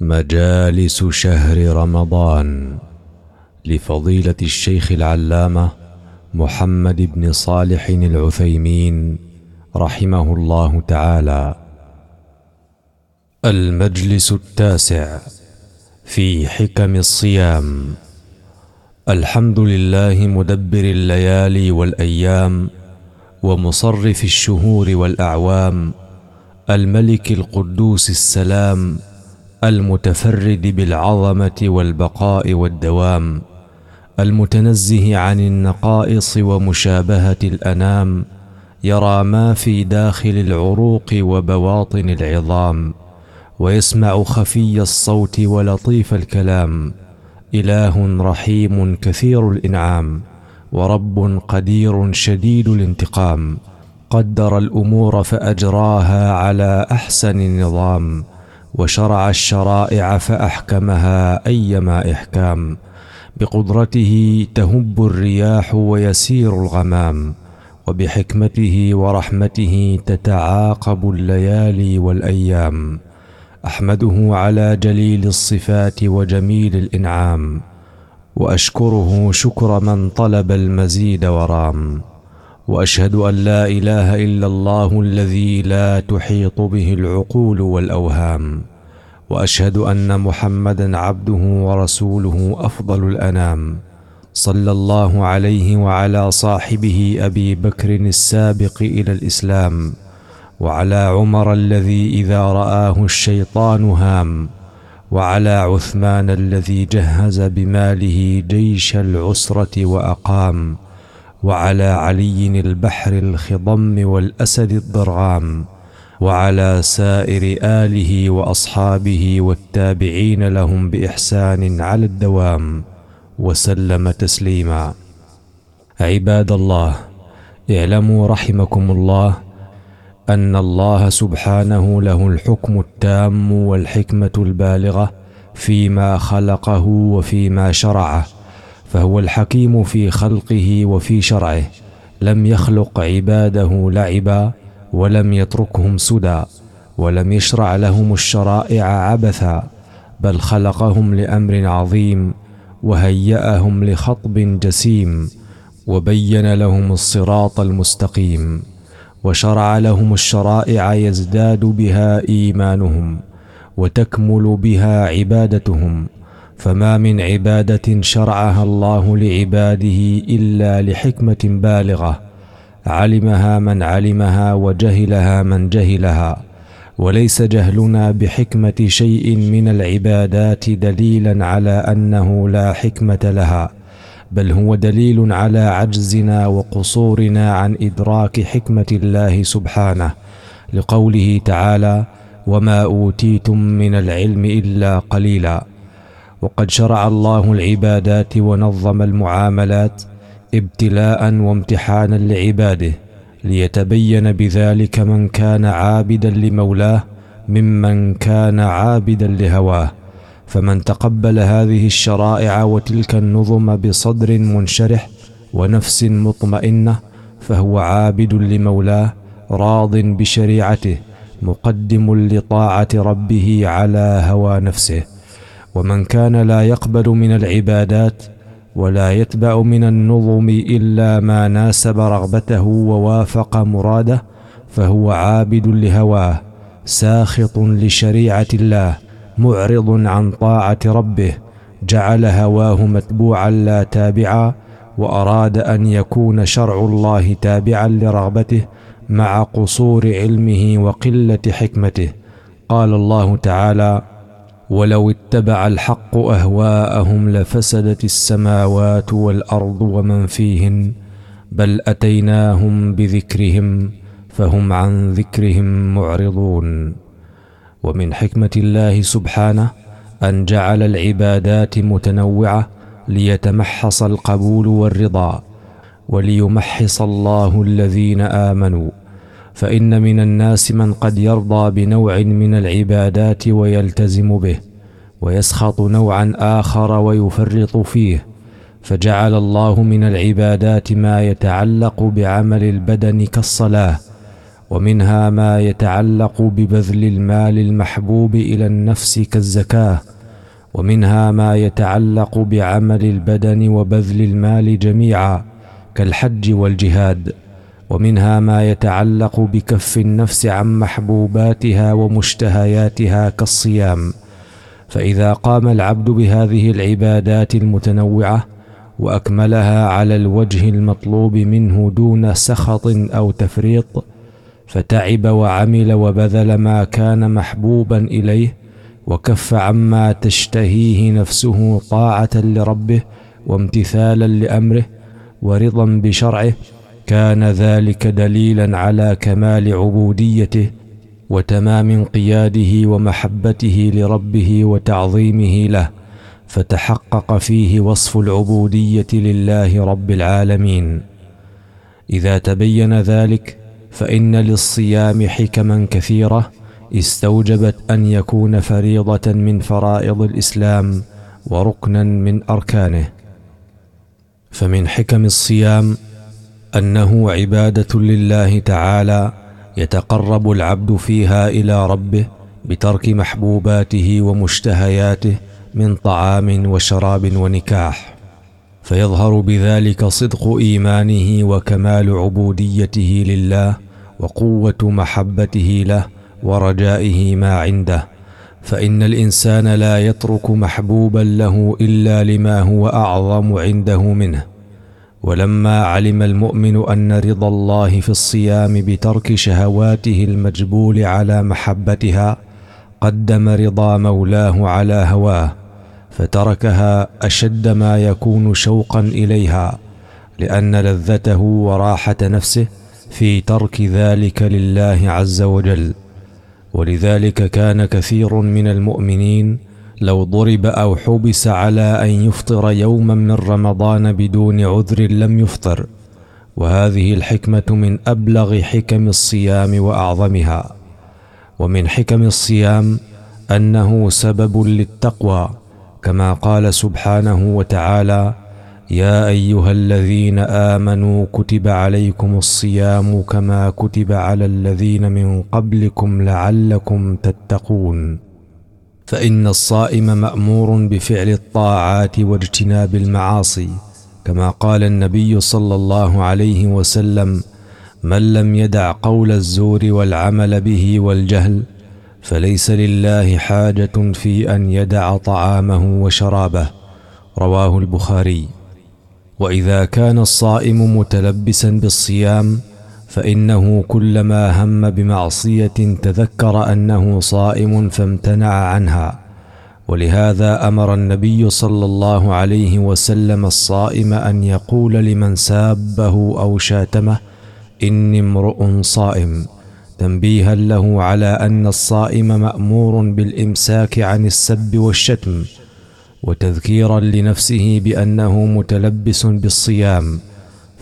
مجالس شهر رمضان لفضيلة الشيخ العلامة محمد بن صالح العثيمين رحمه الله تعالى. المجلس التاسع في حكم الصيام. الحمد لله مدبر الليالي والأيام ومصرف الشهور والأعوام. الملك القدوس السلام المتفرد بالعظمة والبقاء والدوام المتنزه عن النقائص ومشابهة الأنام يرى ما في داخل العروق وبواطن العظام ويسمع خفي الصوت ولطيف الكلام إله رحيم كثير الإنعام ورب قدير شديد الانتقام قدر الأمور فأجراها على أحسن نظام وشرع الشرائع فأحكمها أيما إحكام. بقدرته تهب الرياح ويسير الغمام وبحكمته ورحمته تتعاقب الليالي والأيام. أحمده على جليل الصفات وجميل الإنعام وأشكره شكر من طلب المزيد ورام. وأشهد أن لا إله إلا الله الذي لا تحيط به العقول والأوهام. وأشهد أن محمدا عبده ورسوله أفضل الأنام. صلى الله عليه وعلى صاحبه أبي بكر السابق إلى الإسلام. وعلى عمر الذي إذا رآه الشيطان هام. وعلى عثمان الذي جهز بماله جيش العسرة وأقام. وعلى علي البحر الخضم والأسد الضرغام وعلى سائر آله وأصحابه والتابعين لهم بإحسان على الدوام وسلم تسليما. عباد الله اعلموا رحمكم الله أن الله سبحانه له الحكم التام والحكمة البالغة فيما خلقه وفيما شرعه. فهو الحكيم في خلقه وفي شرعه. لم يخلق عباده لعبا ولم يتركهم سدى ولم يشرع لهم الشرائع عبثا بل خلقهم لأمر عظيم وهيأهم لخطب جسيم وبين لهم الصراط المستقيم وشرع لهم الشرائع يزداد بها إيمانهم وتكمل بها عبادتهم فما من عبادة شرعها الله لعباده إلا لحكمة بالغة. علمها من علمها وجهلها من جهلها. وليس جهلنا بحكمة شيء من العبادات دليلا على أنه لا حكمة لها بل هو دليل على عجزنا وقصورنا عن إدراك حكمة الله سبحانه لقوله تعالى وما أوتيتم من العلم إلا قليلا وقد شرع الله العبادات ونظم المعاملات ابتلاء وامتحانا لعباده ليتبين بذلك من كان عابدا لمولاه ممن كان عابدا لهواه. فمن تقبل هذه الشرائع وتلك النظم بصدر منشرح ونفس مطمئنة فهو عابد لمولاه راض بشريعته مقدم لطاعة ربه على هوى نفسه. ومن كان لا يقبل من العبادات ولا يتبع من النظم إلا ما ناسب رغبته ووافق مراده فهو عابد لهواه ساخط لشريعة الله معرض عن طاعة ربه جعل هواه متبوعا لا تابعا وأراد أن يكون شرع الله تابعا لرغبته مع قصور علمه وقلة حكمته. قال الله تعالى ولو اتبع الحق أهواءهم لفسدت السماوات والأرض ومن فيهن بل أتيناهم بذكرهم فهم عن ذكرهم معرضون. ومن حكمة الله سبحانه أن جعل العبادات متنوعة ليتمحص القبول والرضا وليمحص الله الذين آمنوا. فإن من الناس من قد يرضى بنوع من العبادات ويلتزم به ويسخط نوعا آخر ويفرط فيه. فجعل الله من العبادات ما يتعلق بعمل البدن كالصلاة ومنها ما يتعلق ببذل المال المحبوب إلى النفس كالزكاة ومنها ما يتعلق بعمل البدن وبذل المال جميعا كالحج والجهاد. ومنها ما يتعلق بكف النفس عن محبوباتها ومشتهياتها كالصيام. فإذا قام العبد بهذه العبادات المتنوعة وأكملها على الوجه المطلوب منه دون سخط أو تفريط فتعب وعمل وبذل ما كان محبوبا إليه وكف عما تشتهيه نفسه طاعة لربه وامتثالا لأمره ورضا بشرعه كان ذلك دليلا على كمال عبوديته وتمام انقياده ومحبته لربه وتعظيمه له فتحقق فيه وصف العبودية لله رب العالمين. إذا تبين ذلك فإن للصيام حكما كثيرة استوجبت أن يكون فريضة من فرائض الإسلام وركنا من أركانه. فمن حكم الصيام أنه عبادة لله تعالى يتقرب العبد فيها إلى ربه بترك محبوباته ومشتهياته من طعام وشراب ونكاح. فيظهر بذلك صدق إيمانه وكمال عبوديته لله وقوة محبته له ورجائه ما عنده. فإن الإنسان لا يترك محبوبا له إلا لما هو أعظم عنده منه. ولما علم المؤمن أن رضا الله في الصيام بترك شهواته المجبول على محبتها قدم رضا مولاه على هواه فتركها أشد ما يكون شوقا إليها لأن لذته وراحة نفسه في ترك ذلك لله عز وجل. ولذلك كان كثير من المؤمنين لو ضرب أو حبس على أن يفطر يوما من رمضان بدون عذر لم يفطر. وهذه الحكمة من أبلغ حكم الصيام وأعظمها. ومن حكم الصيام أنه سبب للتقوى كما قال سبحانه وتعالى يا أيها الذين آمنوا كتب عليكم الصيام كما كتب على الذين من قبلكم لعلكم تتقون. فإن الصائم مأمور بفعل الطاعات واجتناب المعاصي كما قال النبي صلى الله عليه وسلم من لم يدع قول الزور والعمل به والجهل فليس لله حاجة في أن يدع طعامه وشرابه. رواه البخاري. وإذا كان الصائم متلبسا بالصيام فإنه كلما هم بمعصية تذكر أنه صائم فامتنع عنها. ولهذا أمر النبي صلى الله عليه وسلم الصائم أن يقول لمن سابه أو شاتمه إني امرؤ صائم. تنبيها له على أن الصائم مأمور بالإمساك عن السب والشتم وتذكيرا لنفسه بأنه متلبس بالصيام.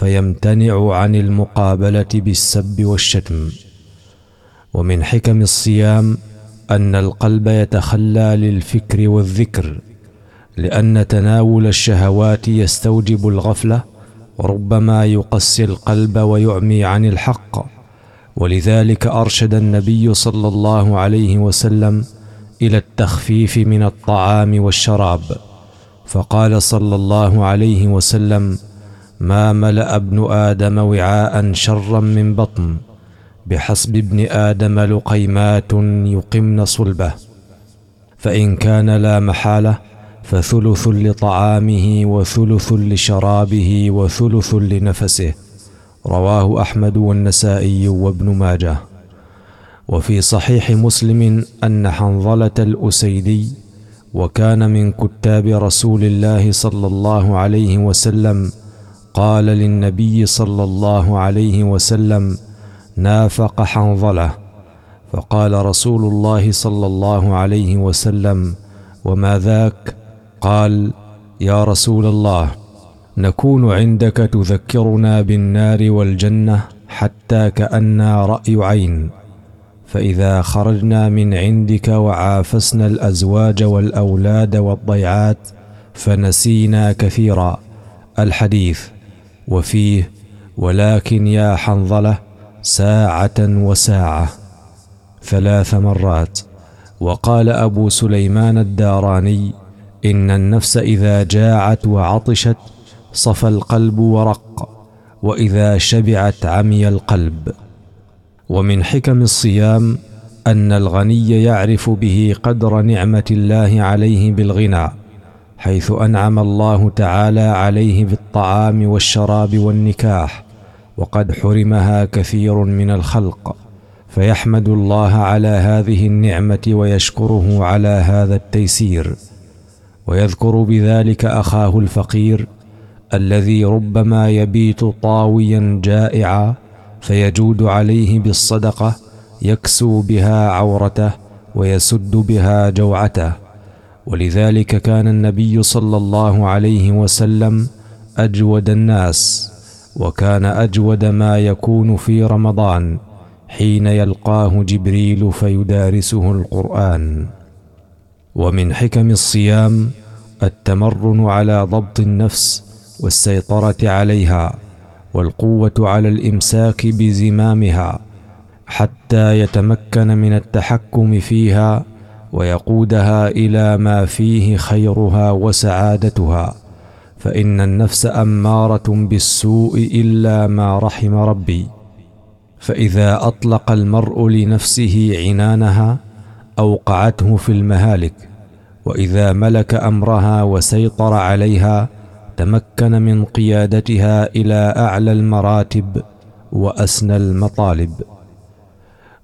فيمتنع عن المقابلة بالسب والشتم. ومن حكم الصيام أن القلب يتخلى للفكر والذكر لأن تناول الشهوات يستوجب الغفلة وربما يقسي القلب ويعمي عن الحق. ولذلك أرشد النبي صلى الله عليه وسلم إلى التخفيف من الطعام والشراب. فقال صلى الله عليه وسلم ما ملأ ابن آدم وعاء شرا من بطن بحسب ابن آدم لقيمات يقمن صلبه. فإن كان لا محالة فثلث لطعامه وثلث لشرابه وثلث لنفسه رواه أحمد والنسائي وابن ماجه. وفي صحيح مسلم أن حنظلة الأسيدي وكان من كتاب رسول الله صلى الله عليه وسلم قال للنبي صلى الله عليه وسلم نافق حنظلة. فقال رسول الله صلى الله عليه وسلم وما ذاك؟ قال يا رسول الله نكون عندك تذكرنا بالنار والجنة حتى كانا رأي عين. فإذا خرجنا من عندك وعافسنا الأزواج والأولاد والضيعات فنسينا كثيرا. الحديث وفيه ولكن يا حنظلة ساعة وساعة ثلاث مرات. وقال أبو سليمان الداراني إن النفس إذا جاعت وعطشت صفى القلب ورق وإذا شبعت عمي القلب. ومن حكم الصيام أن الغني يعرف به قدر نعمة الله عليه بالغنى حيث أنعم الله تعالى عليه بالطعام والشراب والنكاح وقد حرمها كثير من الخلق فيحمد الله على هذه النعمة ويشكره على هذا التيسير. ويذكر بذلك أخاه الفقير الذي ربما يبيت طاويا جائعا فيجود عليه بالصدقة يكسو بها عورته ويسد بها جوعته. ولذلك كان النبي صلى الله عليه وسلم أجود الناس وكان أجود ما يكون في رمضان حين يلقاه جبريل فيدارسه القرآن. ومن حكم الصيام التمرن على ضبط النفس والسيطرة عليها والقوة على الإمساك بزمامها حتى يتمكن من التحكم فيها ويقودها إلى ما فيه خيرها وسعادتها فإن النفس أمارة بالسوء إلا ما رحم ربي. فإذا أطلق المرء لنفسه عنانها أوقعته في المهالك وإذا ملك أمرها وسيطر عليها تمكن من قيادتها إلى أعلى المراتب وأسنى المطالب.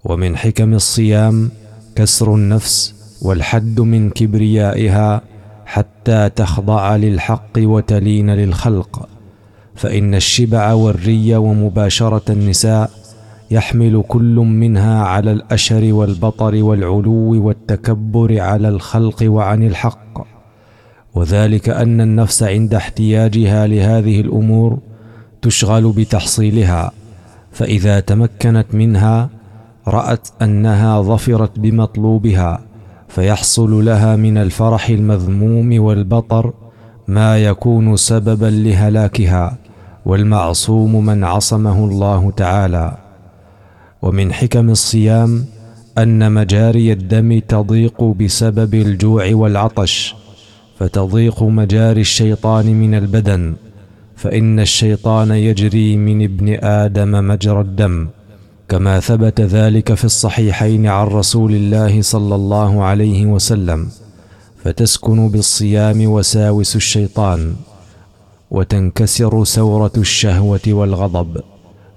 ومن حكم الصيام كسر النفس والحد من كبريائها حتى تخضع للحق وتلين للخلق. فإن الشبع والري ومباشرة النساء يحمل كل منها على الأشر والبطر والعلو والتكبر على الخلق وعن الحق. وذلك أن النفس عند احتياجها لهذه الأمور تشغل بتحصيلها. فإذا تمكنت منها رأت أنها ظفرت بمطلوبها فيحصل لها من الفرح المذموم والبطر ما يكون سببا لهلاكها والمعصوم من عصمه الله تعالى. ومن حكم الصيام أن مجاري الدم تضيق بسبب الجوع والعطش فتضيق مجاري الشيطان من البدن فإن الشيطان يجري من ابن آدم مجرى الدم. كما ثبت ذلك في الصحيحين عن رسول الله صلى الله عليه وسلم فتسكن بالصيام وساوس الشيطان وتنكسر سورة الشهوة والغضب.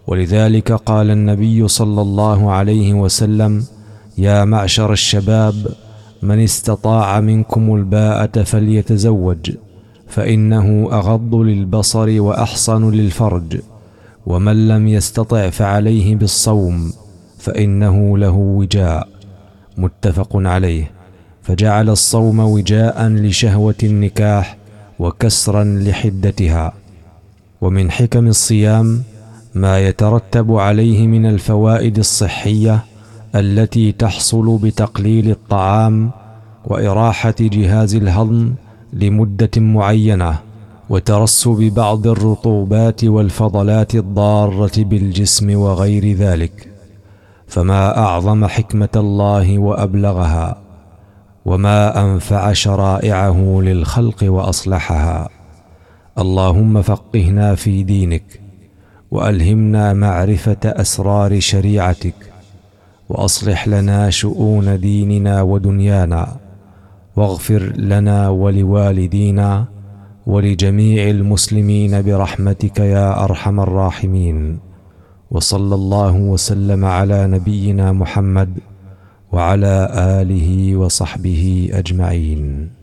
ولذلك قال النبي صلى الله عليه وسلم يا معشر الشباب من استطاع منكم الباءة فليتزوج فإنه أغض للبصر وأحصن للفرج. ومن لم يستطع فعليه بالصوم فإنه له وجاء متفق عليه. فجعل الصوم وجاء لشهوة النكاح وكسرا لحدتها. ومن حكم الصيام ما يترتب عليه من الفوائد الصحية التي تحصل بتقليل الطعام وإراحة جهاز الهضم لمدة معينة. وترسب بعض الرطوبات والفضلات الضارة بالجسم وغير ذلك فما أعظم حكمة الله وأبلغها وما أنفع شرائعه للخلق وأصلحها. اللهم فقهنا في دينك وألهمنا معرفة أسرار شريعتك وأصلح لنا شؤون ديننا ودنيانا واغفر لنا ولوالدينا ولجميع المسلمين برحمتك يا أرحم الراحمين. وصلى الله وسلم على نبينا محمد وعلى آله وصحبه أجمعين.